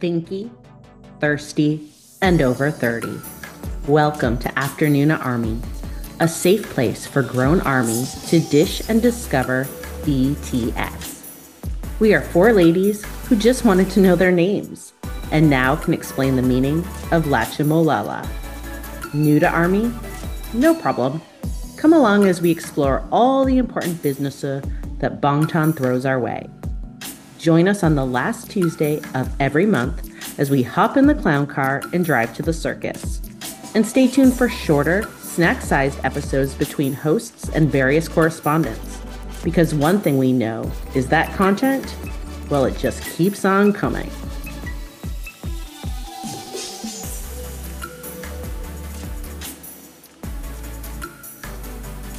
thinky, thirsty, and over 30. Welcome to Afternoona Army, a safe place for grown armies to dish and discover BTS. We are four ladies who just wanted to know their names and now can explain the meaning of Lachimolala. New to Army? No problem. Come along as we explore all the important businesses that Bangtan throws our way. Join us on the last Tuesday of every month as we hop in the clown car and drive to the circus. And stay tuned for shorter, snack sized episodes between hosts and various correspondents. Because one thing we know is that content, well, it just keeps on coming.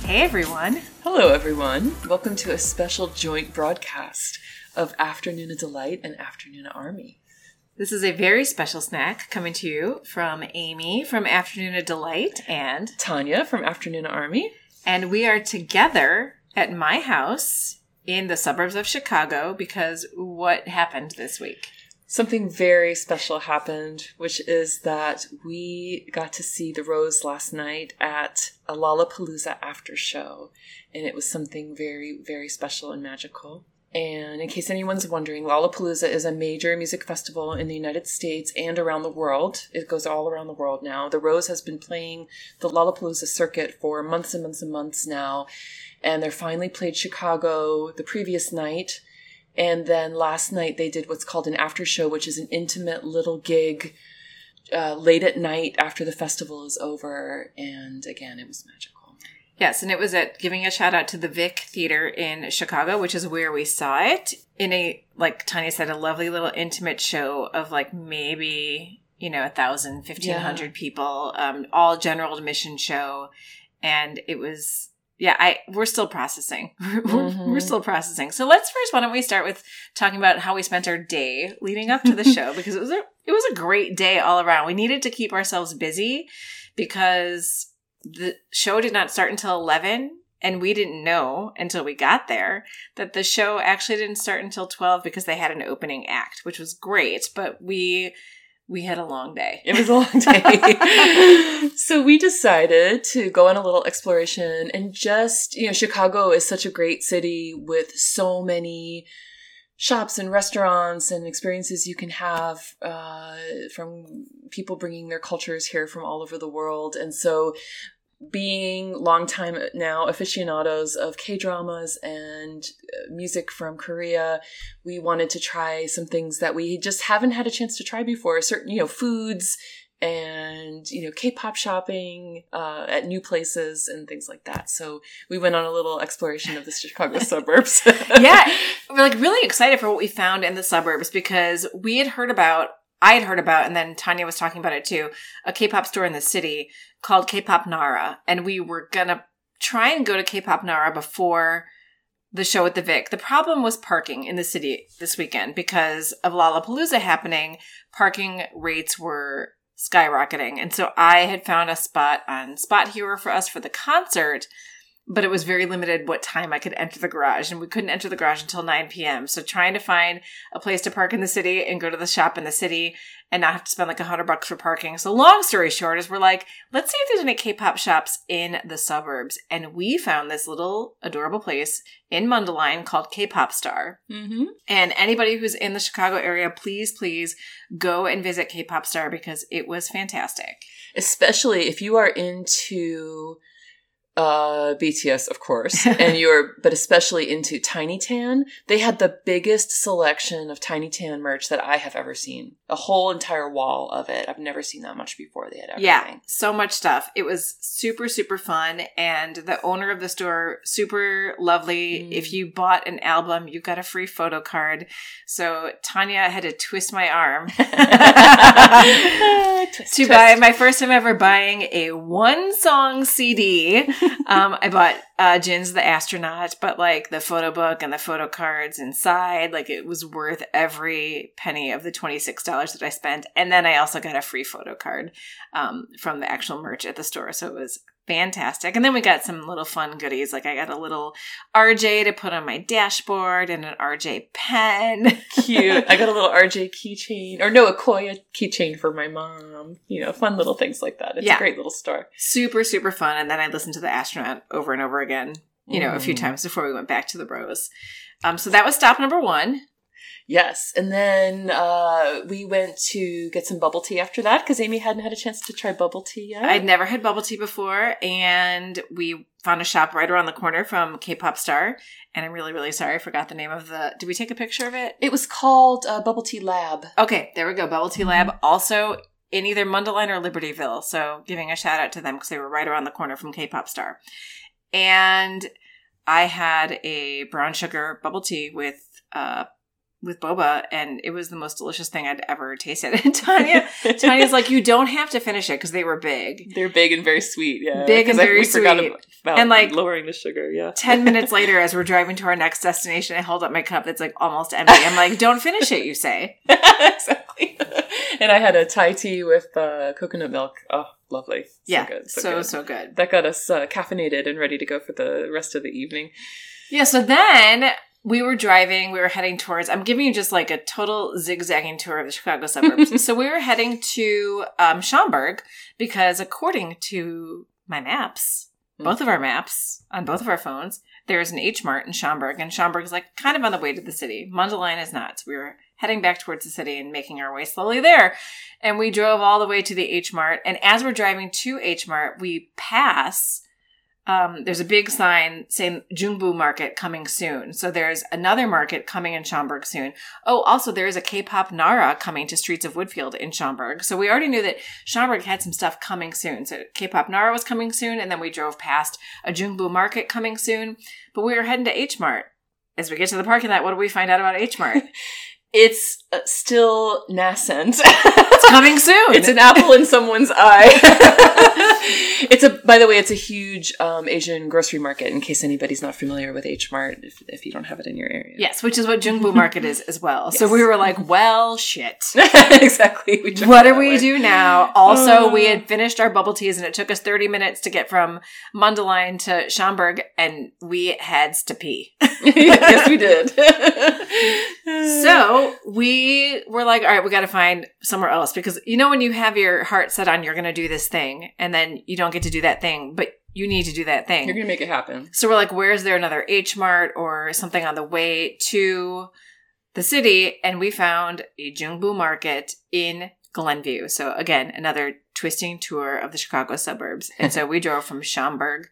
Hey everyone. Hello, everyone. Welcome to a special joint broadcast of Afternoona Delight and Afternoona Army. This is a very special snack coming to you from Amy from Afternoona Delight and Tonya from Afternoona Army. and we are together at my house in the suburbs of Chicago because what happened this week? Something very special happened, which is that we got to see the Rose last night at a Lollapalooza after show, and it was something very, very special and magical. And in case anyone's wondering, Lollapalooza is a major music festival in the United States and around the world. It goes all around the world now. The Rose has been playing the Lollapalooza circuit for months and months and months now, and they're finally played Chicago the previous night. And then last night they did what's called an after show, which is an intimate little gig uh, late at night after the festival is over. And again, it was magical. Yes, and it was at giving a shout out to the Vic Theater in Chicago, which is where we saw it in a like Tonya said, a lovely little intimate show of like maybe you know a thousand, fifteen hundred people, um, all general admission show, and it was yeah, I we're still processing. we're, Mhm. we're still processing. So let's first why don't we start with talking about how we spent our day leading up to the show because it was a it was a great day all around. We needed to keep ourselves busy because the show did not start until 11 and we didn't know until we got there that the show actually didn't start until 12 because they had an opening act which was great but we we had a long day It was a long day. so we decided to go on a little exploration and just, you know, Chicago is such a great city with so many shops and restaurants and experiences you can have uh, from people bringing their cultures here from all over the world. And so being longtime now aficionados of K dramas and uh, music from Korea, we wanted to try some things that we just haven't had a chance to try before. Certain, you know, foods and you know K-pop shopping uh, at new places and things like that. So we went on a little exploration of the Chicago suburbs. yeah we're like really excited for what we found in the suburbs because we had heard about i had heard about and then tonya was talking about it too a k-pop store in the city called k-pop nara and we were gonna try and go to k-pop nara before the show at the vic the problem was parking in the city this weekend because of lollapalooza happening parking rates were skyrocketing. And so i had found a spot on SpotHero for us for the concert but it was very limited what time I could enter the garage, and we couldn't enter the garage until 9 p.m. So trying to find a place to park in the city and go to the shop in the city and not have to spend like a hundred bucks for parking. So long story short is we're like, let's see if there's any K-pop shops in the suburbs, and we found this little adorable place in Mundelein called K-pop Star. mm-hmm. And anybody who's in the Chicago area, please, please go and visit K-pop Star because it was fantastic. Especially if you are into uh BTS of course and you're but especially into Tiny Tan they had the biggest selection of Tiny Tan merch that I have ever seen a whole entire wall of it I've never seen that much before they had everything Yeah, so much stuff. It was super, super fun. And the owner of the store, super lovely. Mm. If you bought an album, you got a free photo card. So Tonya had to twist my arm Twist, to twist. buy my first time ever buying a one song CD. Um, I bought uh, Jin's The Astronaut, but like the photo book and the photo cards inside, like it was worth every penny of the $26 that I spent. And then I also got a free photo card um, from the actual merch at the store. So it was fantastic. And then we got some little fun goodies. Like I got a little RJ to put on my dashboard and an RJ pen. Cute. I got a little RJ keychain, or no, a Koya keychain for my mom. You know, fun little things like that. It's Yeah. a great little store. super, super fun. And then I listened to the astronaut over and over again, you know, a few Mm. times before we went back to the bros. Um, so that was stop number one. Yes, and then uh, we went to get some bubble tea after that because Amy hadn't had a chance to try bubble tea yet. I'd never had bubble tea before, and we found a shop right around the corner from K-pop Star. And I'm really, really sorry, I forgot the name of the. Did we take a picture of it? it was called uh, Bubble Tea Lab. Okay, there we go. Bubble Tea Lab, also in either Mundelein or Libertyville. So giving a shout out to them because they were right around the corner from K-pop Star. And I had a brown sugar bubble tea with uh with boba, and it was the most delicious thing I'd ever tasted. And Tonya, Tonya's like, you don't have to finish it because they were big. They're big and very sweet. Yeah, Big and I- very we forgot sweet. about And, like, lowering the sugar. Yeah, 10 minutes later, as we're driving to our next destination, I held up my cup that's like almost empty. I'm like, don't finish it, you say. exactly. and I had a Thai tea with uh, coconut milk. Oh, lovely. So yeah, good. so, So, so, good. good. That got us uh, caffeinated and ready to go for the rest of the evening. Yeah, so then we were driving, we were heading towards, I'm giving you just like a total zigzagging tour of the Chicago suburbs. so we were heading to um, Schaumburg because according to my maps, Hmm. both of our maps on both of our phones, there's an H Mart in Schaumburg, and Schaumburg is like kind of on the way to the city. Mundelein is not. So we were heading back towards the city and making our way slowly there. And we drove all the way to the H Mart. And as we're driving to H Mart, we pass. Um, there's a big sign saying Joong Boo Market coming soon. So there's another market coming in Schaumburg soon. Oh, also there is a K-pop Nara coming to Streets of Woodfield in Schaumburg. So we already knew that Schaumburg had some stuff coming soon. So K-pop Nara was coming soon, and then we drove past a Joong Boo Market coming soon. But we were heading to H Mart. As we get to the parking lot, what do we find out about H Mart? It's uh, still nascent. It's coming soon. It's an apple in someone's eye. it's a. By the way, it's a huge um, Asian grocery market. In case anybody's not familiar with H Mart, if, if you don't have it in your area. yes, which is what Joong Boo Market is as well. So we were like, well, shit. exactly. What do we way. do now? Also, Uh. we had finished our bubble teas and it took us 30 minutes to get from Mundelein to Schaumburg and we had to pee. yes, we did. So we were like, all right, we got to find somewhere else because you know, when you have your heart set on you're going to do this thing and then you don't get to do that thing, but you need to do that thing. you're gonna make it happen. So we're like, where's there another H Mart or something on the way to the city? And we found a Joong Boo Market in Glenview. So again, another twisting tour of the Chicago suburbs. And so we drove from Schaumburg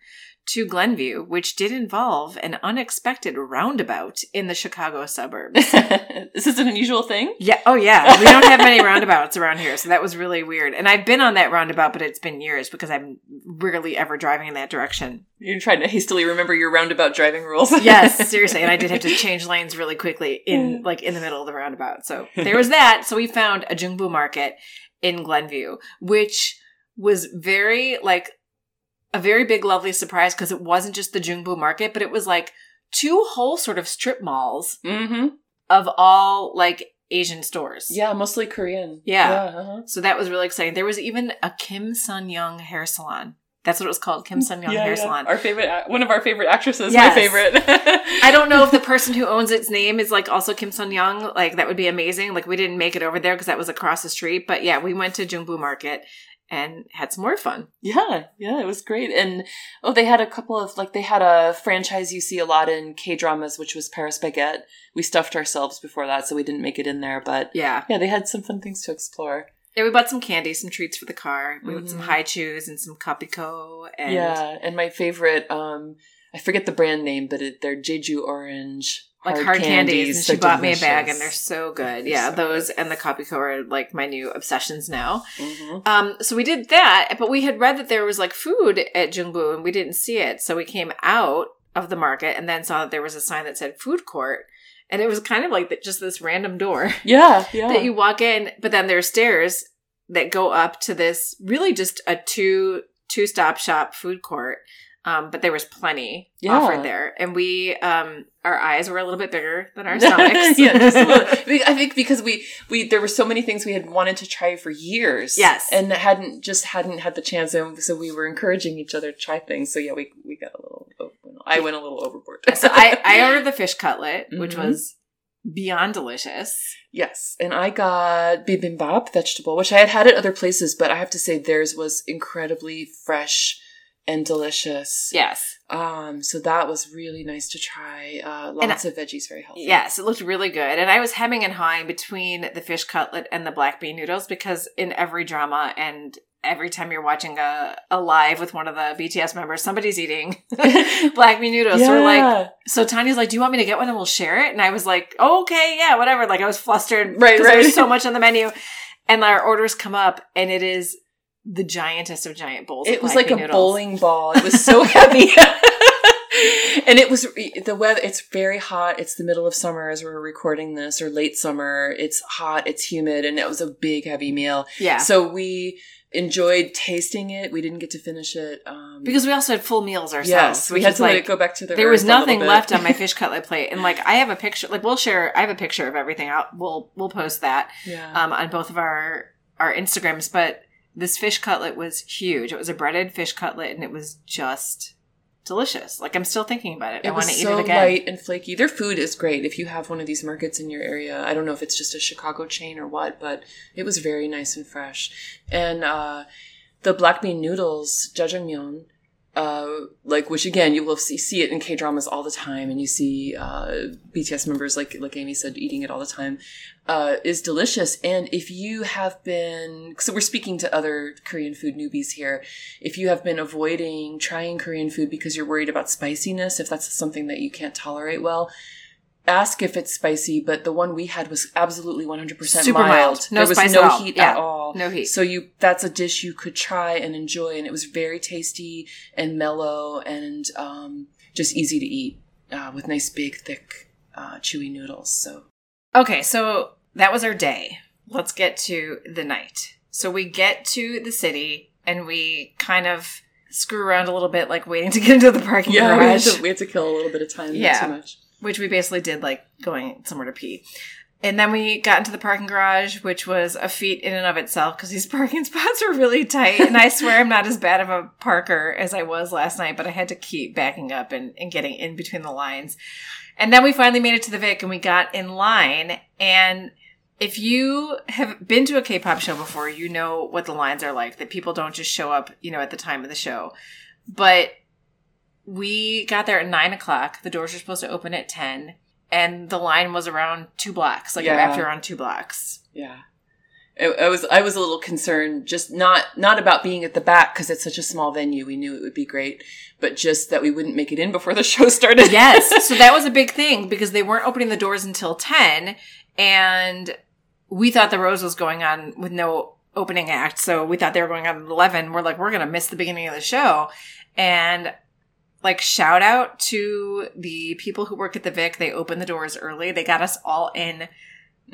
to Glenview, which did involve an unexpected roundabout in the Chicago suburbs. this is an unusual thing. Yeah. Oh, yeah. We don't have many roundabouts around here, so that was really weird. And I've been on that roundabout, but it's been years because I'm rarely ever driving in that direction. You're trying to hastily remember your roundabout driving rules. yes, seriously. And I did have to change lanes really quickly in like in the middle of the roundabout. So there was that. So we found a Joong Boo market in Glenview, which was very like a very big, lovely surprise because it wasn't just the Joong Boo market, but it was like two whole sort of strip malls Mm-hmm. of all like Asian stores. Yeah, mostly Korean. Yeah. uh-huh. So that was really exciting. There was even a Kim Sun Young hair salon. That's what it was called, Kim Sun Young Yeah, hair yeah. salon. Our favorite, one of our favorite actresses. Yes. My favorite. I don't know if the person who owns its name is like also Kim Sun Young. Like that would be amazing. Like we didn't make it over there because that was across the street. But yeah, we went to Joong Boo Market and had some more fun. Yeah, yeah, it was great. And oh, they had a couple of like they had a franchise you see a lot in K dramas, which was Paris Baguette. We stuffed ourselves before that, so we didn't make it in there. But Yeah. yeah, they had some fun things to explore. Yeah, we bought some candy, some treats for the car. We bought some high chews and some Kapiko and yeah, and my favorite, um, I forget the brand name, but it, they're Jeju Orange. Like hard candies. And she bought me a bag and they're so good. Yeah, so those good. and the Kapiko are like my new obsessions now. Mhm. Um, so we did that, but we had read that there was like food at Joong Boo and we didn't see it. So we came out of the market and then saw that there was a sign that said food court. And it was kind of like that, just this random door Yeah, yeah. that you walk in, but then there's stairs that go up to this really just a two two stop shop food court. Um, but there was plenty Yeah. offered there, and we um, our eyes were a little bit bigger than our stomachs. yeah, just a little. I think because we we there were so many things we had wanted to try for years. Yes. and hadn't just hadn't had the chance, and so we were encouraging each other to try things. So yeah, we we got a little. I went a little overboard. so I I ordered the fish cutlet, which Mhm. was beyond delicious. Yes, and I got bibimbap vegetable, which I had had at other places, but I have to say theirs was incredibly fresh and delicious. Yes, Um, so that was really nice to try. Uh, lots of veggies, very healthy. yes, it looked really good, and I was hemming and hawing between the fish cutlet and the black bean noodles because in every drama and every time you're watching a, a live with one of the BTS members, somebody's eating black bean noodles. So we're like, So Tonya's like, "Do you want me to get one and we'll share it?" And I was like, oh, "Okay, yeah, whatever." Like I was flustered, Right, right. There's so much on the menu, and our orders come up, and it is the giantest of giant bowls. It was like a noodles. bowling ball. It was so heavy. and it was the weather it's very hot. It's the middle of summer as we're recording this or late summer. It's hot, it's humid and it was a big heavy meal. Yeah, So we enjoyed tasting it. We didn't get to finish it um because we also had full meals ourselves. yes, we had to let like, it go back to the There was earth a little nothing left on my fish cutlet plate, and like I have a picture. Like we'll share. I have a picture of everything. Out. We'll we'll post that. yeah. um, on both of our our Instagrams. But this fish cutlet was huge. It was a breaded fish cutlet, and it was just delicious. Like I'm still thinking about it. I want to eat it again. light and flaky. Their food is great. If you have one of these markets in your area, I don't know if it's just a Chicago chain or what, but it was very nice and fresh. And uh, the black bean noodles, jjajangmyeon, uh, like which again you will see, see it in K dramas all the time, and you see uh, BTS members like like Amy said eating it all the time. Uh, is delicious. And if you have been, so we're speaking to other Korean food newbies here. If you have been avoiding trying Korean food because you're worried about spiciness, if that's something that you can't tolerate well, ask if it's spicy. But the one we had was absolutely 100% Super mild. mild. No there was spice no at all. heat Yeah. at all. No heat. So you, that's a dish you could try and enjoy. And it was very tasty and mellow and, um, just easy to eat, uh, with nice big, thick, uh, chewy noodles. So Okay, so that was our day. Let's get to the night. So we get to the city and we kind of screw around a little bit, like waiting to get into the parking yeah, we had, garage. to, we had to kill a little bit of time. not Yeah. Too much. Which we basically did like going somewhere to pee. And then we got into the parking garage, which was a feat in and of itself because these parking spots were really tight. And I swear I'm not as bad of a parker as I was last night, but I had to keep backing up and, and getting in between the lines. And then we finally made it to the Vic and we got in line. And if you have been to a K-pop show before, you know what the lines are like, that people don't just show up, you know, at the time of the show. But we got there at nine o'clock. The doors were supposed to open at 10 and the line was around two blocks, like Yeah. wrapped around two blocks. Yeah. I, I was I was a little concerned, just not not about being at the back because it's such a small venue. We knew it would be great, but just that we wouldn't make it in before the show started. Yes. so that was a big thing because they weren't opening the doors until 10 and we thought the Rose was going on with no opening act. So we thought they were going on at 11. We're like, we're going to miss the beginning of the show. And like shout out to the people who work at the Vic. They opened the doors early. They got us all in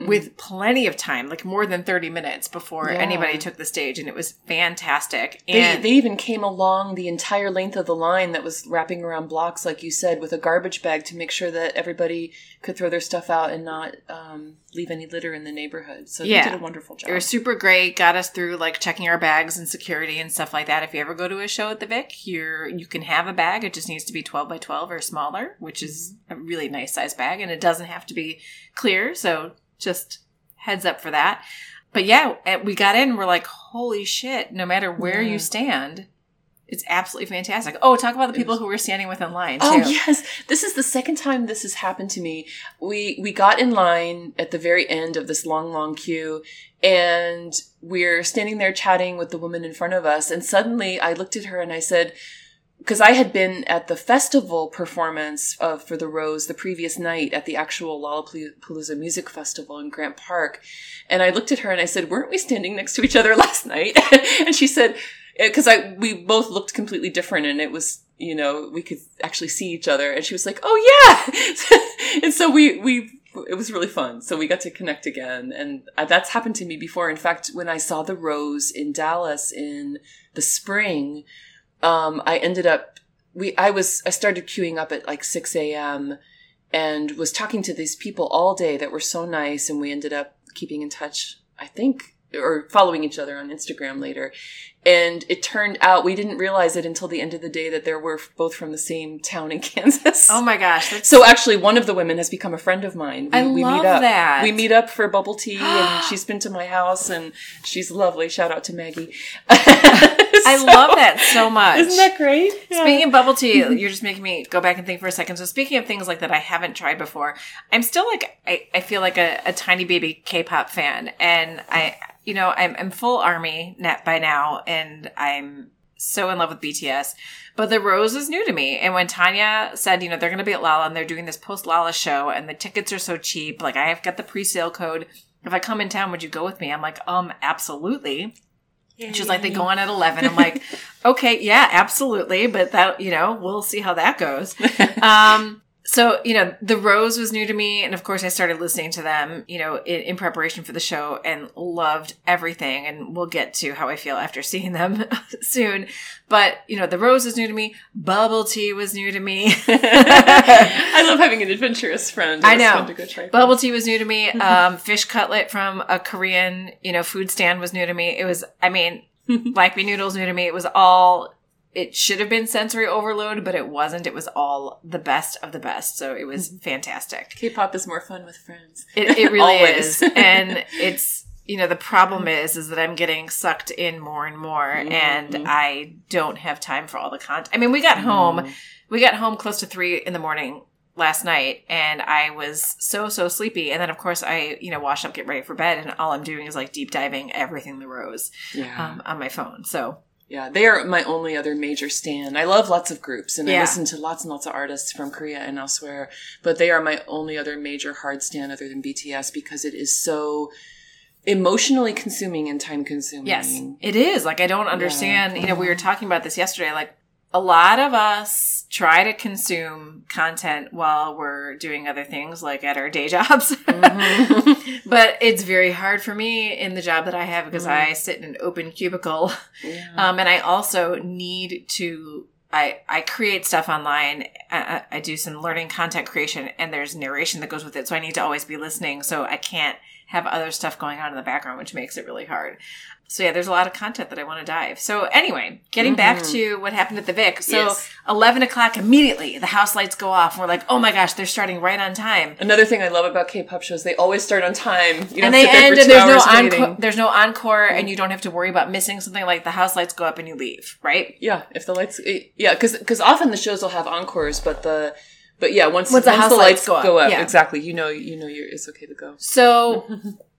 with plenty of time, like more than 30 minutes before Yeah. anybody took the stage. And it was fantastic. They, And they even came along the entire length of the line that was wrapping around blocks, like you said, with a garbage bag to make sure that everybody could throw their stuff out and not um, leave any litter in the neighborhood. So Yeah. they did a wonderful job. They were super great. Got us through like checking our bags and security and stuff like that. If you ever go to a show at the Vic, you're you can have a bag. It just needs to be twelve by twelve or smaller, which is a really nice size bag, and it doesn't have to be clear. So just heads up for that. But yeah, we got in. We're like, holy shit! No matter where Yeah. you stand, it's absolutely fantastic. Oh, talk about the people who were standing with in line oh, too. Oh yes, this is the second time this has happened to me. We we got in line at the very end of this long, long queue, and we're standing there chatting with the woman in front of us, and suddenly I looked at her and I said, because I had been at the festival performance of for the Rose the previous night at the actual Lollapalooza Music Festival in Grant Park, and I looked at her and I said, "Weren't we standing next to each other last night?" and she said, "Because I we both looked completely different, and it was you know we could actually see each other." And she was like, "Oh yeah," and so we we. It was really fun. So we got to connect again. And uh, that's happened to me before. In fact, when I saw the Rose in Dallas in the spring, um, I ended up we I was I started queuing up at like six a.m. and was talking to these people all day that were so nice, and we ended up keeping in touch. I think or following each other on Instagram later. And it turned out we didn't realize it until the end of the day that there were both from the same town in Kansas. Oh my gosh. So actually one of the women has become a friend of mine. We, I we love meet up. that. We meet up for bubble tea and she's been to my house and she's lovely. Shout out to Maggie. I love that so much. Isn't that great? Yeah. Speaking of bubble tea, you're just making me go back and think for a second. So speaking of things like that I haven't tried before, I'm still like I, I feel like a, a tiny baby K-pop fan, and I you know I'm I'm full army net by now, and I'm so in love with BTS. But the Rose is new to me. And when Tonya said, you know, they're going to be at Lolla and they're doing this post Lolla show and the tickets are so cheap, like I have got the pre sale code. If I come in town, would you go with me? I'm like, um, absolutely. Yay. She's like, they go on at 11. I'm like, okay, yeah, absolutely. But that, you know, we'll see how that goes. Um, so, you know, The Rose was new to me. And of course, I started listening to them, you know, in, in, preparation for the show and loved everything. And we'll get to how I feel after seeing them soon. But, you know, The Rose is new to me. Bubble Tea was new to me. I love having an adventurous friend. I know. Bubble Tea was new to me. Um, fish cutlet from a Korean, you know, food stand was new to me. It was, I mean, Black bean noodles new to me. It was all it should have been sensory overload, but it wasn't. It was all the best of the best. So it was mm-hmm. fantastic. K-pop is more fun with friends. It, it really is. And it's, you know, the problem is, is that I'm getting sucked in more and more mm-hmm. and I don't have time for all the content. I mean, we got home, we got home close to three in the morning last night and I was so, so sleepy. And then of course I, you know, wash up, get ready for bed and all I'm doing is like deep diving everything the rose yeah. um, on my phone. So yeah, they are my only other major stand. I love lots of groups and yeah. I listen to lots and lots of artists from Korea and elsewhere, but they are my only other major hard stand other than BTS because it is so emotionally consuming and time consuming. Yes, it is. Like I don't understand, yeah. you know, we were talking about this yesterday like a lot of us try to consume content while we're doing other things like at our day jobs. Mm-hmm. but it's very hard for me in the job that I have because mm-hmm. I sit in an open cubicle. Yeah. Um, and I also need to I, I create stuff online. I, I, do some learning content creation and there's narration that goes with it. So I need to always be listening. So I can't have other stuff going on in the background, which makes it really hard. So yeah, there's a lot of content that I want to dive. So anyway, getting mm-hmm. back to what happened at the Vic. So yes. 11 o'clock immediately, the house lights go off. And we're like, oh my gosh, they're starting right on time. Another thing I love about K-pop shows, they always start on time. You and they end and there's no, encore, there's no encore and you don't have to worry about missing something like the house lights go up and you leave, right? Yeah. If the lights, yeah, cause, cause often the shows will have encores, but the, but yeah, once, once, once the, the lights, lights, go up, go up yeah. exactly, you know, you know, you're, it's okay to go. So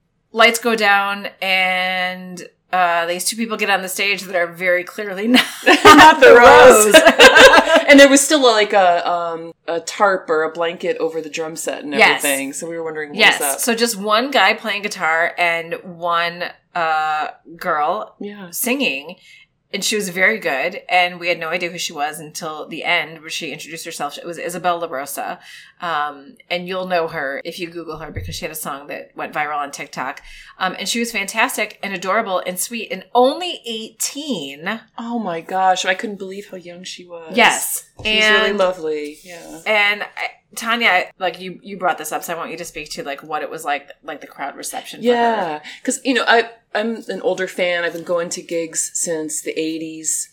lights go down and uh, these two people get on the stage that are very clearly not, not the rose. and there was still like a um, a tarp or a blanket over the drum set and everything. Yes. So we were wondering what yes. So just one guy playing guitar and one uh, girl yeah. singing and she was very good and we had no idea who she was until the end where she introduced herself. It was Isabel LaRosa um, and you'll know her if you google her because she had a song that went viral on tiktok. Um, and she was fantastic and adorable and sweet and only 18 oh my gosh i couldn't believe how young she was. Yes she's and, really lovely yeah. And I, Tonya, like you, you brought this up, so I want you to speak to like what it was like, like the crowd reception. Yeah, because you know, I I'm an older fan. I've been going to gigs since the '80s,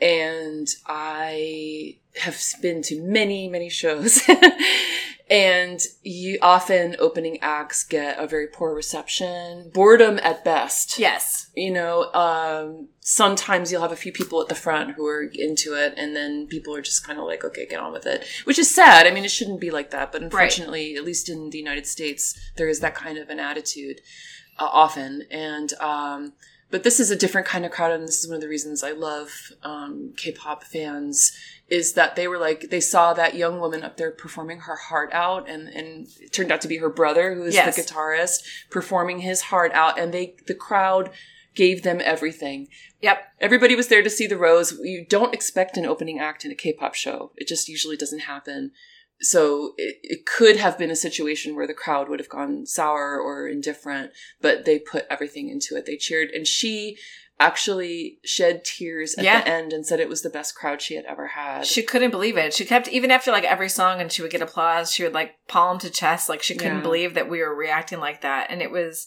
and I have been to many, many shows. and you often opening acts get a very poor reception, boredom at best. Yes. You know, um, sometimes you'll have a few people at the front who are into it, and then people are just kind of like, okay, get on with it, which is sad. I mean, it shouldn't be like that, but unfortunately, right. at least in the United States, there is that kind of an attitude uh, often. And, um, but this is a different kind of crowd, and this is one of the reasons I love um, K-pop fans is that they were like they saw that young woman up there performing her heart out, and and it turned out to be her brother who is yes. the guitarist performing his heart out, and they the crowd gave them everything. Yep. Everybody was there to see the rose. You don't expect an opening act in a K-pop show. It just usually doesn't happen so it, it could have been a situation where the crowd would have gone sour or indifferent, but they put everything into it. They cheered, and she actually shed tears at Yeah. the end and said it was the best crowd she had ever had. She couldn't believe it. She kept even after like every song and she would get applause, she would like palm to chest, like she couldn't Yeah. believe that we were reacting like that. And it was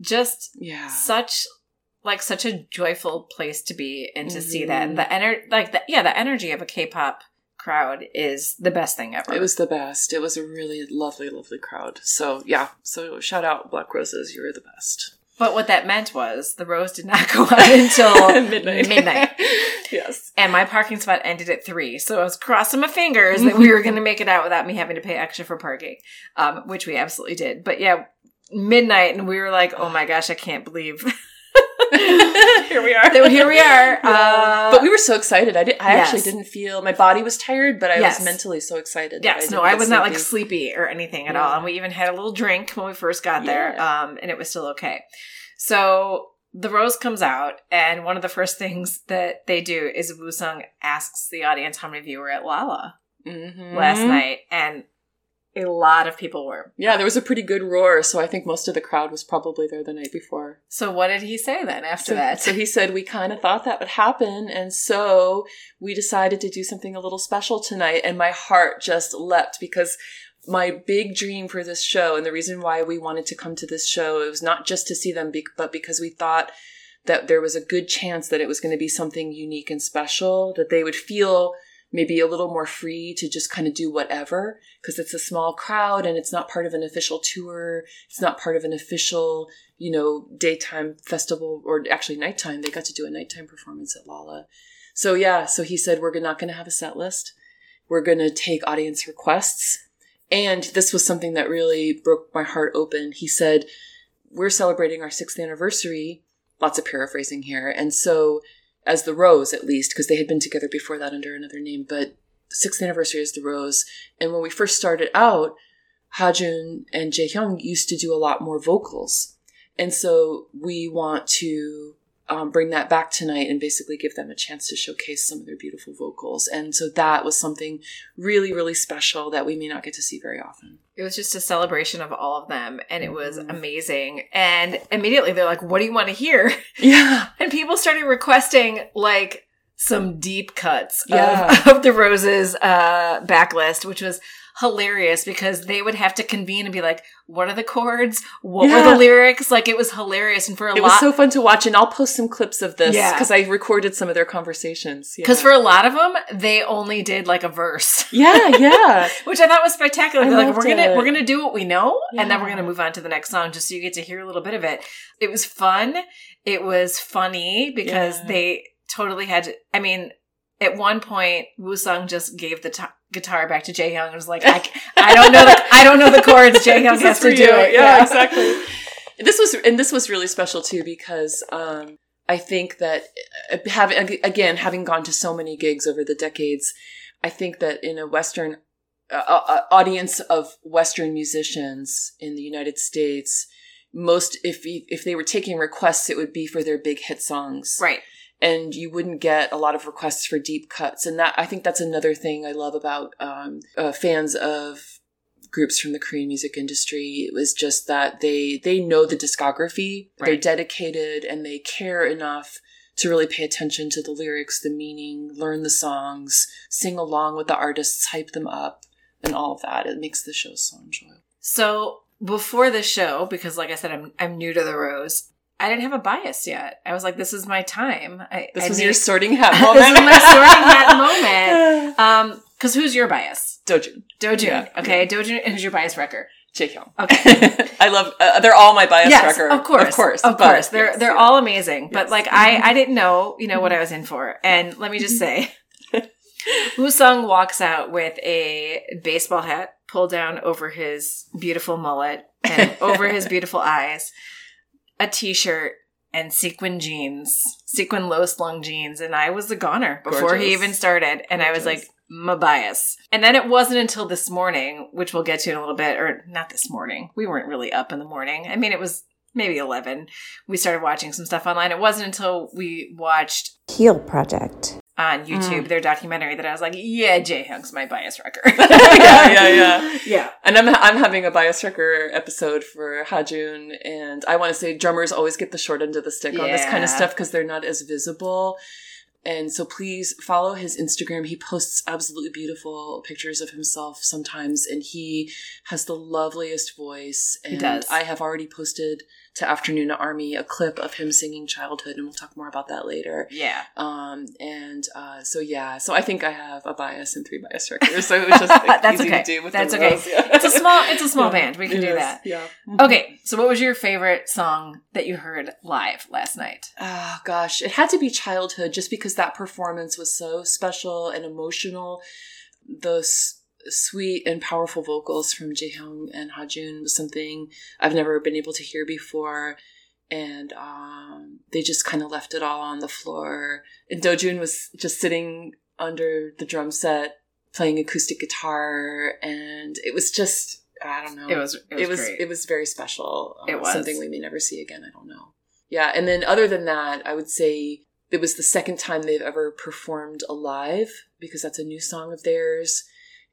just yeah. such like such a joyful place to be and to see Mhm. that. And the energy like the yeah, the energy of a K pop crowd is the best thing ever. It was the best. It was a really lovely, lovely crowd. So yeah. So shout out Black Roses. You were the best. but what that meant was the rose did not go on until midnight. midnight. yes. And my parking spot ended at three. So I was crossing my fingers that we were going to make it out without me having to pay extra for parking, um, which we absolutely did. But yeah, midnight, and we were like, oh my gosh, I can't believe. Here we are. here we are. Uh, but we were so excited. I did. I actually didn't feel my body was tired, but I Yes. was mentally so excited. Yes, didn't no, I was not like sleepy. or anything at Yeah. all. And we even had a little drink when we first got there, Yeah. um, and it was still okay. So the rose comes out, and one of the first things that they do is Wusung asks the audience how many of you were at Lolla Mhm. last night, and a lot of people were. Yeah, there was a pretty good roar, so I think most of the crowd was probably there the night before. So what did he say then after So, that? so he said we kind of thought that would happen, and so we decided to do something a little special tonight. And my heart just leapt because my big dream for this show, and the reason why we wanted to come to this show, it was not just to see them, but because we thought that there was a good chance that it was going to be something unique and special, that they would feel maybe a little more free to just kind of do whatever because it's a small crowd and it's not part of an official tour. It's not part of an official, you know, daytime festival or actually nighttime. They got to do a nighttime performance at Lolla. So yeah, so he said we're not going to have a set list. We're going to take audience requests. And this was something that really broke my heart open. He said, we're celebrating our sixth anniversary. Lots of paraphrasing here. And so as the Rose, at least, because they had been together before that under another name, but sixth anniversary is the Rose. And when we first started out, Hajun and Jaehyung used to do a lot more vocals. And so we want to um, bring that back tonight and basically give them a chance to showcase some of their beautiful vocals. And so that was something really, really special that we may not get to see very often. It was just a celebration of all of them, and it was Mhm. amazing. And immediately they're like, "What do you want to hear?" Yeah. And people started requesting like some deep cuts Yeah. of, of the Roses uh, backlist, which was hilarious because they would have to convene and be like, "What are the chords? What were the lyrics?" Like it was hilarious, and for a It lot, it was so fun to watch, and I'll post some clips of this Yeah. because I recorded some of their conversations. Yeah. because for a lot of them, they only did like a verse. yeah, yeah, Which I thought was spectacular. They're like, we're gonna it. we're gonna do what we know, and then we're gonna move on to the next song, just so you get to hear a little bit of it. It was fun. It was funny because Yeah. they totally had. To, I mean, at one point, Woo-sung just gave the t- guitar back to Jaehyung and was like, I, I don't know the I don't know the chords. Jaehyung has to do you. it. Yeah, exactly. This was and this was really special too because um, I think that uh, having again having gone to so many gigs over the decades, I think that in a Western uh, audience of Western musicians in the United States, most if if they were taking requests, it would be for their big hit songs, Right. And you wouldn't get a lot of requests for deep cuts. And that I think that's another thing I love about um, uh, fans of groups from the Korean music industry. It was just that they they know the discography, they're dedicated, and they care enough to really pay attention to the lyrics, the meaning, learn the songs, sing along with the artists, hype them up, and all of that. It makes the show so enjoyable. So before the show, because like I said, I'm I'm new to the Rose. I didn't have a bias yet. I was like, this is my time. I, This I was need- your sorting hat moment. This is my sorting hat moment. Um, because who's your bias? Dojun, Dojun. Yeah. Okay, Dojun. And who's your bias wrecker? Jaehyung. Okay. I love. Uh, they're all my bias yes, record. of course, of course, of course. They're yes, they're yeah. all amazing. But Yes. like I I didn't know you know what I was in for. And let me just say, Woo-sung walks out with a baseball hat pulled down over his beautiful mullet and over his beautiful eyes, a t-shirt. And sequin jeans, sequin low slung jeans, and I was a goner before he even started. And I was like, my bias. And then it wasn't until this morning, which we'll get to in a little bit, or not this morning. We weren't really up in the morning. I mean, it was maybe 11. We started watching some stuff online. It wasn't until we watched Heal Project. On YouTube, Mm. their documentary, that I was like, yeah, Jaehyung's my bias wrecker. yeah, yeah, yeah. yeah. And I'm I'm having a bias wrecker episode for Hajun, and I want to say drummers always get the short end of the stick on this kind of stuff because they're not as visible. And so please follow his Instagram. He posts absolutely beautiful pictures of himself sometimes, and he has the loveliest voice. And He does. I have already posted to Afternoona Army a clip of him singing Childhood, and we'll talk more about that later. Yeah. Um, and uh, so yeah, so I think I have a bias and three bias records, so it was just like, That's easy okay. to do with That's the okay. yeah. It's a small it's a small Yeah, band. We can it do is, that. Yeah. Okay, so what was your favorite song that you heard live last night? Oh gosh, it had to be childhood just because that performance was so special and emotional. Those sweet and powerful vocals from Jaehyung and Hajun was something I've never been able to hear before. And um, they just kind of left it all on the floor. And Dojun was just sitting under the drum set playing acoustic guitar, and it was just I don't know. It was it was, it was it was very special. It Uh, was. something we may never see again. I don't know. Yeah, and then other than that, I would say it was the second time they've ever performed alive because that's a new song of theirs,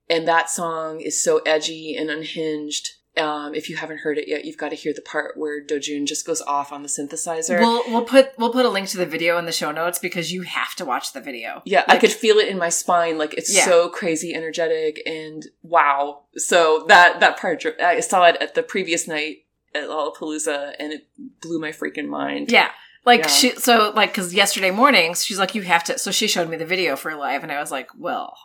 and that song is so edgy and unhinged. Um, if you haven't heard it yet, you've got to hear the part where Dojun just goes off on the synthesizer. We'll we'll put we'll put a link to the video in the show notes because you have to watch the video. Yeah, I could feel it in my spine. Like it's Yeah. so crazy, energetic, and wow. So that that part, I saw it at the previous night at Lollapalooza, and it blew my freaking mind. Yeah. Like Yeah. she so like cuz yesterday morning, she's like you have to so she showed me the video for live and I was like, "Well,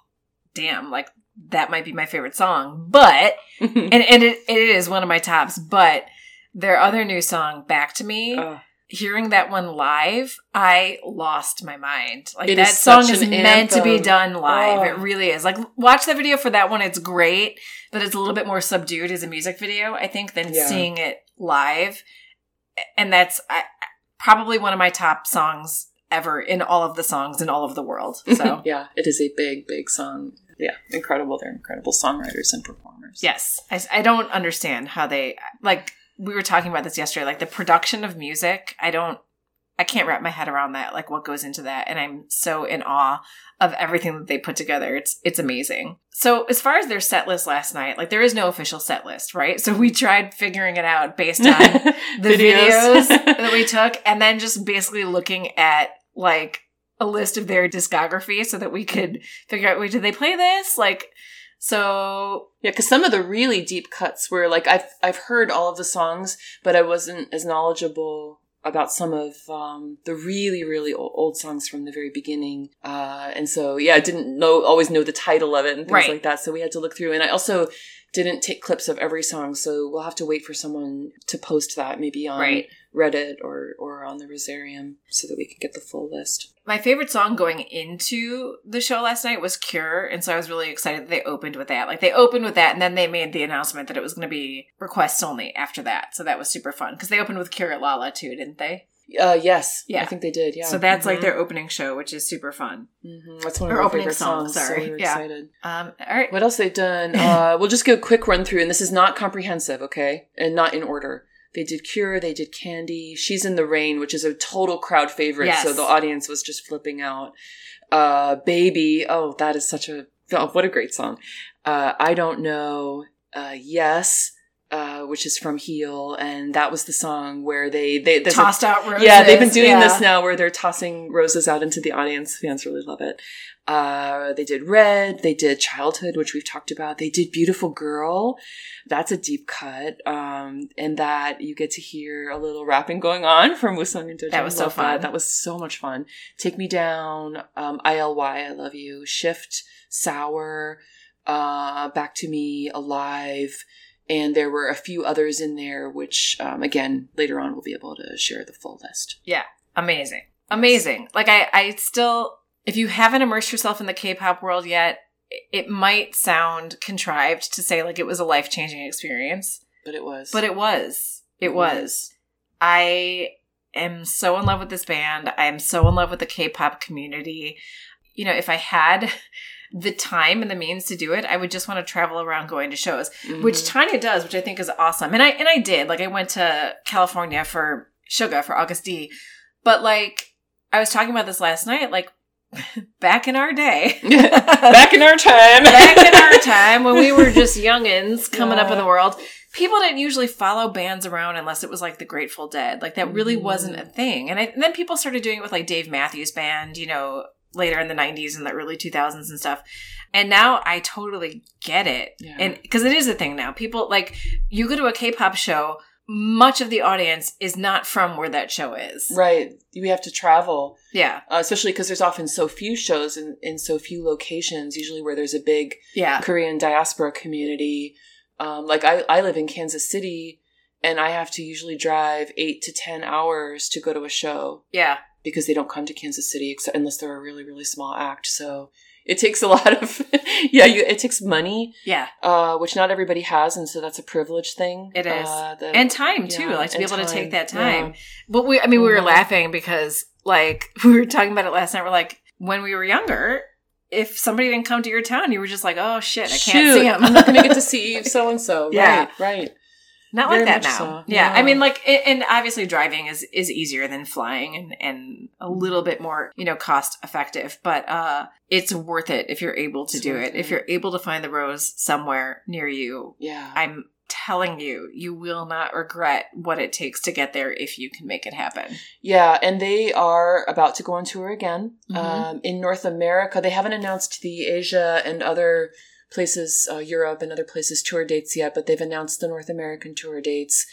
damn, like that might be my favorite song." But and and it, it is one of my tops, but their other new song, Back to Me, Oh, hearing that one live, I lost my mind. Like It that is song is an meant to be done live. Oh. It really is. Like watch the video for that one. It's great, but it's a little bit more subdued as a music video, I think, than Yeah. seeing it live. And that's I, probably one of my top songs ever in all of the songs in all of the world. So yeah, it is a big, big song. Yeah, incredible. They're incredible songwriters and performers. Yes. I, I don't understand how they, like, we were talking about this yesterday, like the production of music. I don't, I can't wrap my head around that, like what goes into that. And I'm so in awe of everything that they put together. It's, it's amazing. So as far as their set list last night, like there is no official set list, right? So we tried figuring it out based on the videos, that we took and then just basically looking at like a list of their discography so that we could figure out, wait, did they play this? Like, so Yeah, because some of the really deep cuts were like I've I've heard all of the songs, but I wasn't as knowledgeable about some of um, the really really old, old songs from the very beginning, uh, and so yeah, I didn't know always know the title of it and things Right. like that. So we had to look through, and I also didn't take clips of every song, so we'll have to wait for someone to post that maybe on Right. Reddit or or on the Rosarium so that we could get the full list. My favorite song going into the show last night was Cure, and so I was really excited that they opened with that. Like they opened with that, and then they made the announcement that it was going to be requests only after that. So that was super fun because they opened with Cure at Lolla too, didn't they? Uh, yes, Yeah. I think they did. Yeah, So that's like Mhm. their opening show, which is super fun. Mm-hmm. That's one of our opening favorite song, songs. sorry. So we're Yeah. excited. Um, all right, What else they've done? Uh, we'll just go a quick run through, and this is not comprehensive, okay, and not in order. They did Cure, they did Candy, She's in the Rain, which is a total crowd favorite, Yes. so the audience was just flipping out. Uh, Baby, oh, that is such a oh, what a great song. Uh, I don't know. Uh, yes, uh, which is from Heal, and that was the song where they they there's a- tossed out roses. yeah, they've been doing Yeah. this now where they're tossing roses out into the audience. Fans really love it. Uh, they did Red. They did Childhood, which we've talked about. They did Beautiful Girl. That's a deep cut. Um, and that you get to hear a little rapping going on from Wusung and Dojo. That was so fun. That. That was so much fun. Take Me Down, um, ILY, I Love You, Shift, Sour, uh, Back to Me, Alive. And there were a few others in there, which, um, again, later on we'll be able to share the full list. Yeah, amazing. Amazing. Like i i still if you haven't immersed yourself in the k-pop world yet it- might sound contrived to say like it was a life-changing experience. But it was. but it was. It It was. was. i am so in love with this band. I am so in love with the k-pop community. You know if i had the time and the means to do it i would just want to travel around going to shows Mhm. which Tonya does, which I think is awesome. And I and I did. Like I went to California for Suga for Agust D. But like I was talking about this last night, like back in our day, Back in our time. back in our time when we were just youngins coming up in the world, people didn't usually follow bands around unless it was like the Grateful Dead. Like that really Mhm. wasn't a thing. And, I, and then people started doing it with like Dave Matthews Band, you know, later in the 90s and the early 2000s and stuff. And now I totally get it. Yeah. And because it is a thing now. People like you go to a K-pop show, much of the audience is not from where that show is. Right. We have to travel, Yeah. uh, especially because there's often so few shows in, in so few locations, usually where there's a big Yeah. Korean diaspora community. Um, like I, I live in Kansas City and I have to usually drive eight to 10 hours to go to a show Yeah. Because they don't come to Kansas City except unless they're a really, really small act. So it takes a lot of, yeah, you, it takes money, Yeah. uh, which not everybody has. And so that's a privilege thing. It is. Uh, that- And time too, yeah, like to be able to take that Yeah. time. But we, I mean, we were Mhm. laughing because, like, we were talking about it last night. We're like, when we were younger, if somebody didn't come to your town, you were just like, oh shit, I can't Shoot, see him. I'm not going to get to see so and so. Yeah. Right, right. Not Very like that now. so. Yeah. Yeah. I mean, like, and obviously driving is, is easier than flying and, and a little bit more, you know, cost effective, but, uh, it's worth it if you're able to It's do worth it. If you're able to find the rose somewhere near you, Yeah. I'm telling you, you will not regret what it takes to get there if you can make it happen. Yeah, and they are about to go on tour again Mhm. um, in North America. They haven't announced the Asia and other places, uh, Europe and other places tour dates yet, but they've announced the North American tour dates,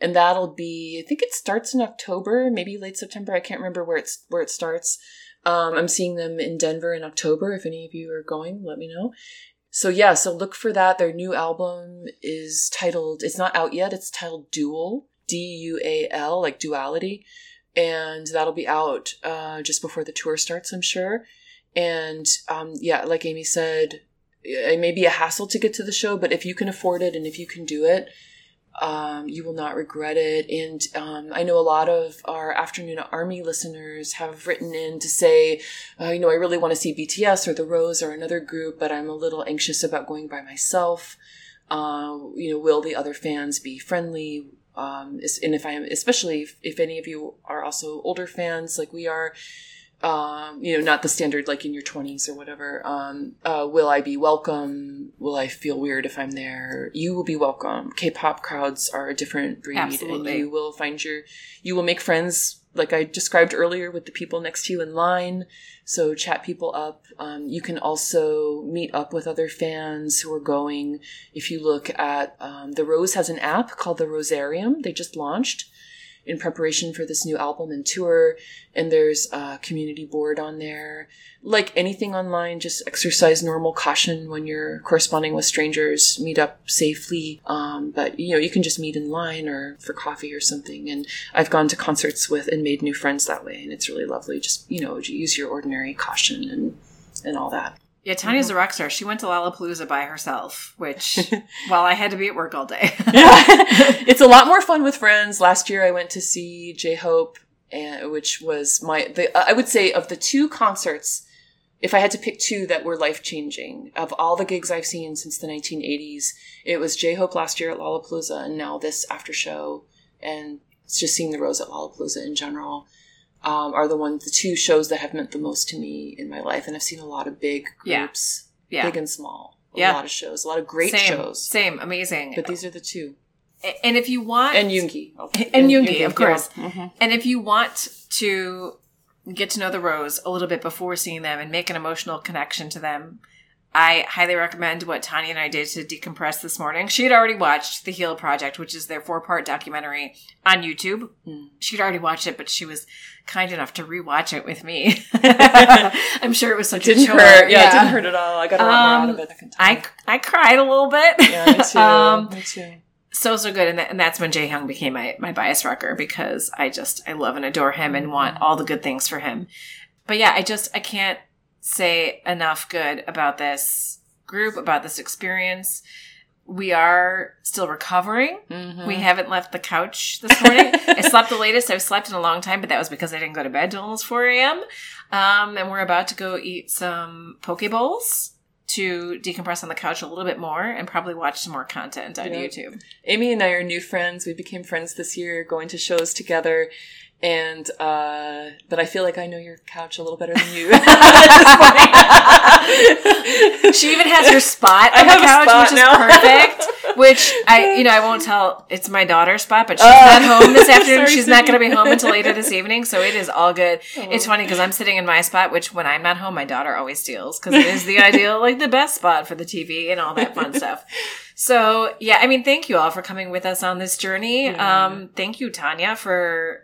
and that'll be. I think it starts in October, maybe late September. I can't remember where it's where it starts. Um, I'm seeing them in Denver in October. If any of you are going, let me know. So yeah, so look for that. Their new album is titled. It's not out yet. It's titled Dual. D U A L, like duality and that'll be out uh, just before the tour starts, I'm sure. And um, yeah, like Amy said, it may be a hassle to get to the show, but if you can afford it and if you can do it, um, you will not regret it. And um, I know a lot of our Afternoona Army listeners have written in to say, uh, you know, I really want to see BTS or The Rose or another group, but I'm a little anxious about going by myself. Uh, you know, will the other fans be friendly? Um, and if I am, especially if, if any of you are also older fans like we are, um, you know, not the standard like in your 20s or whatever, um, uh, will I be welcome? Will I feel weird if I'm there? You will be welcome. K-pop crowds are a different breed Absolutely. and you will find your, you will make friends like I described earlier with the people next to you in line. So chat people up. Um, you can also meet up with other fans who are going. If you look at um, the Rose has an app called the Rosarium. They just launched in preparation for this new album and tour. And there's a community board on there. Like anything online, just exercise normal caution when you're corresponding with strangers. Meet up safely. Um, but you know, you can just meet in line or for coffee or something. And I've gone to concerts with and made new friends that way, and it's really lovely. Just you know, use your ordinary caution and and all that. Yeah, Tonya's a mm-hmm. rock star. She went to Lollapalooza by herself, which, well, I had to be at work all day. yeah, it's a lot more fun with friends. Last year, I went to see J Hope, and which was my the I would say of the two concerts. If I had to pick two that were life changing of all the gigs I've seen since the 1980s, it was J Hope last year at Lollapalooza, and now this after show, and just seeing the Rose at Lollapalooza in general. Um, are the ones the two shows that have meant the most to me in my life, and I've seen a lot of big groups, yeah. big and small, a Yeah. lot of shows, a lot of great same, shows. Same, amazing. But these are the two, and if you want, and Yoongi, And Yoongi, of course. yeah. Mhm. and if you want to get to know the Rose a little bit before seeing them and make an emotional connection to them, I highly recommend what Tonya and I did to decompress this morning. She had already watched The Heal Project, which is their four part documentary on YouTube. She'd already watched it, but she was kind enough to rewatch it with me. I'm sure it was such Didn't a chore. hurt. Yeah, it didn't hurt at all. I got a lot more out Um, of it. I. I, I cried a little bit. yeah, me too. um, me too. so so good and, that, and that's when Jaehyung became my my bias wrecker because I just I love and adore him and want all the good things for him. But yeah, I just I can't say enough good about this group about this experience. We are still recovering. Mhm. We haven't left the couch this morning. I slept the latest I've slept in a long time, but that was because I didn't go to bed till almost 4 a.m. Um, and we're about to go eat some poke bowls to decompress on the couch a little bit more and probably watch some more content on Yeah. YouTube. Amy and I are new friends. We became friends this year, going to shows together. And uh, but I feel like I know your couch a little better than you. she even has her spot I on the couch, spot which is perfect. Which I, you know, I won't tell. It's my daughter's spot, but she's Oh. not home this afternoon. She's not going to be home until later this evening, so it is all good. Oh. It's funny because I'm sitting in my spot, which when I'm not home, my daughter always steals because it is the ideal, like the best spot for the TV and all that fun stuff. So yeah, I mean, thank you all for coming with us on this journey. Yeah. Um, thank you, Tonya, for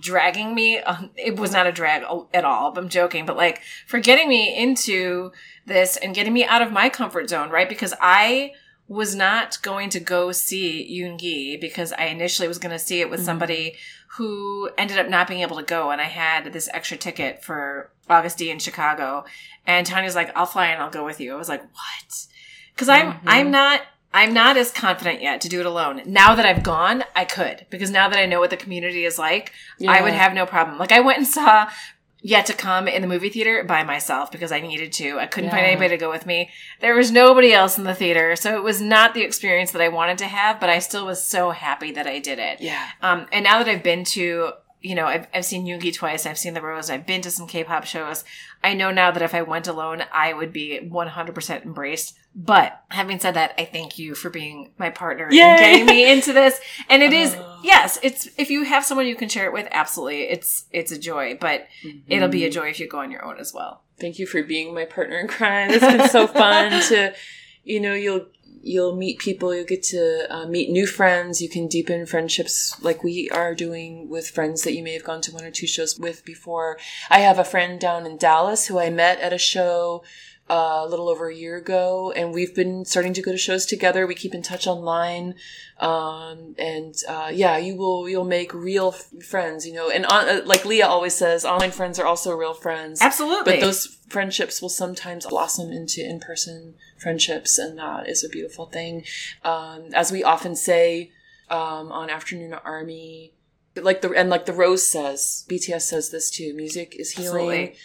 dragging me. On, it was not a drag at all. I'm joking, but like for getting me into this and getting me out of my comfort zone, right? Because I was not going to go see Yoongi because I initially was going to see it with Mhm. somebody who ended up not being able to go, and I had this extra ticket for Agust D in Chicago. And Tonya's like, "I'll fly and I'll go with you." I was like, "What?" Because I'm Mhm. I'm not I'm not as confident yet to do it alone. Now that I've gone, I could because now that I know what the community is like, I would have no problem. Like I went and saw Yet to Come in the movie theater by myself because I needed to. I couldn't find anybody to go with me. There was nobody else in the theater, so it was not the experience that I wanted to have. But I still was so happy that I did it. Yeah. Um, and now that I've been to, you know, I've, I've seen Yoongi twice, I've seen The Rose, I've been to some K-pop shows. I know now that if I went alone, I would be 100% embraced. But having said that, I thank you for being my partner Yay! and getting me into this. And it is, Oh. yes, it's, if you have someone you can share it with, absolutely, it's, it's a joy, but mm-hmm. it'll be a joy if you go on your own as well. Thank you for being my partner in crime. It's been so fun to, you know, you'll you'll meet people, you'll get to uh, meet new friends. You can deepen friendships like we are doing with friends that you may have gone to one or two shows with before. I have a friend down in Dallas who I met at a show uh, a little over a year ago, and we've been starting to go to shows together. We keep in touch online, um, and uh, yeah, you will you'll make real f- friends. You know, and on, uh, like Leah always says, online friends are also real friends. Absolutely. But those friendships will sometimes blossom into in person friendships, and that is a beautiful thing. Um, as we often say um, on Afternoona Army, like the and like the Rose says, BTS says this too. Music is healing. Absolutely.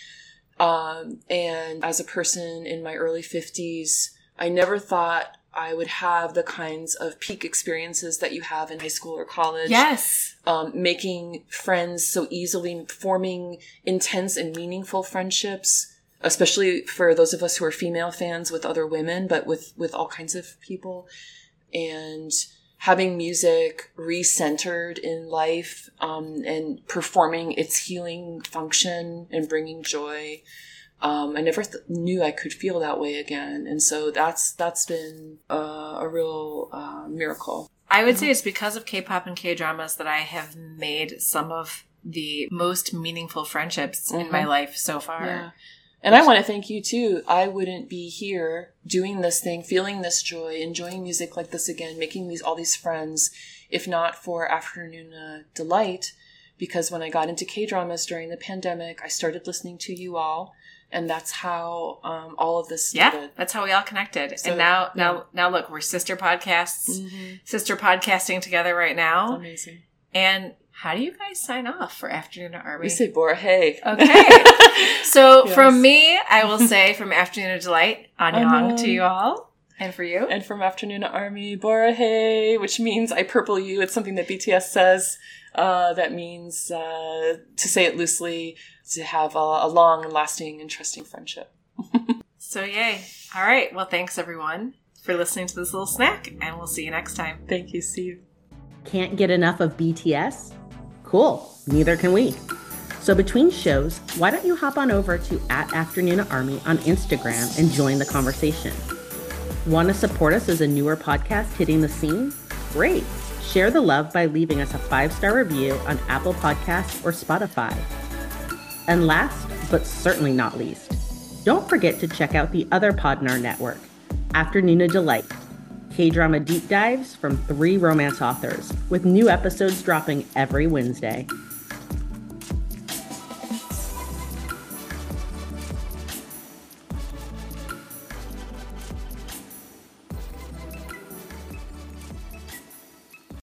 Um, and as a person in my early fifties, I never thought I would have the kinds of peak experiences that you have in high school or college yes. um, making friends so easily, forming intense and meaningful friendships, especially for those of us who are female fans with other women, but with, with all kinds of people. And having music recentered in life um, and performing its healing function and bringing joy. Um, I never th- knew I could feel that way again, and so that's that's been uh, a real uh, miracle. I would say it's because of K-pop and K-dramas that I have made some of the most meaningful friendships in my Mhm. life so far. Yeah. And I want to thank you too. I wouldn't be here doing this thing, feeling this joy, enjoying music like this again, making these all these friends, if not for Afternoona uh, Delight. Because when I got into K dramas during the pandemic, I started listening to you all, and that's how um, all of this Started. Yeah, that's how we all connected. So, and now, yeah. now, now, look, we're sister podcasts, Mm-hmm. sister podcasting together right now. Amazing. And how do you guys sign off for Afternoona Army? We say Borahae. Okay. So Yes. from me, I will say from Afternoona Delight, Annyeong to you all, and for you. and from Afternoona Army, Borahae, which means I purple you. It's something that BTS says. Uh, that means, uh, to say it loosely, to have a, a long and lasting and trusting friendship. So yay! All right. Well, thanks everyone for listening to this little snack, and we'll see you next time. Thank you, Steve. Can't get enough of BTS? Cool, neither can we. So between shows, why don't you hop on over to at Afternoona Army on Instagram and join the conversation? Want to support us as a newer podcast hitting the scene? Great. Share the love by leaving us a five-star review on Apple Podcasts or Spotify. And last, but certainly not least, don't forget to check out the other pod in our network, Afternoona Delight, K-drama deep dives from three romance authors, with new episodes dropping every Wednesday.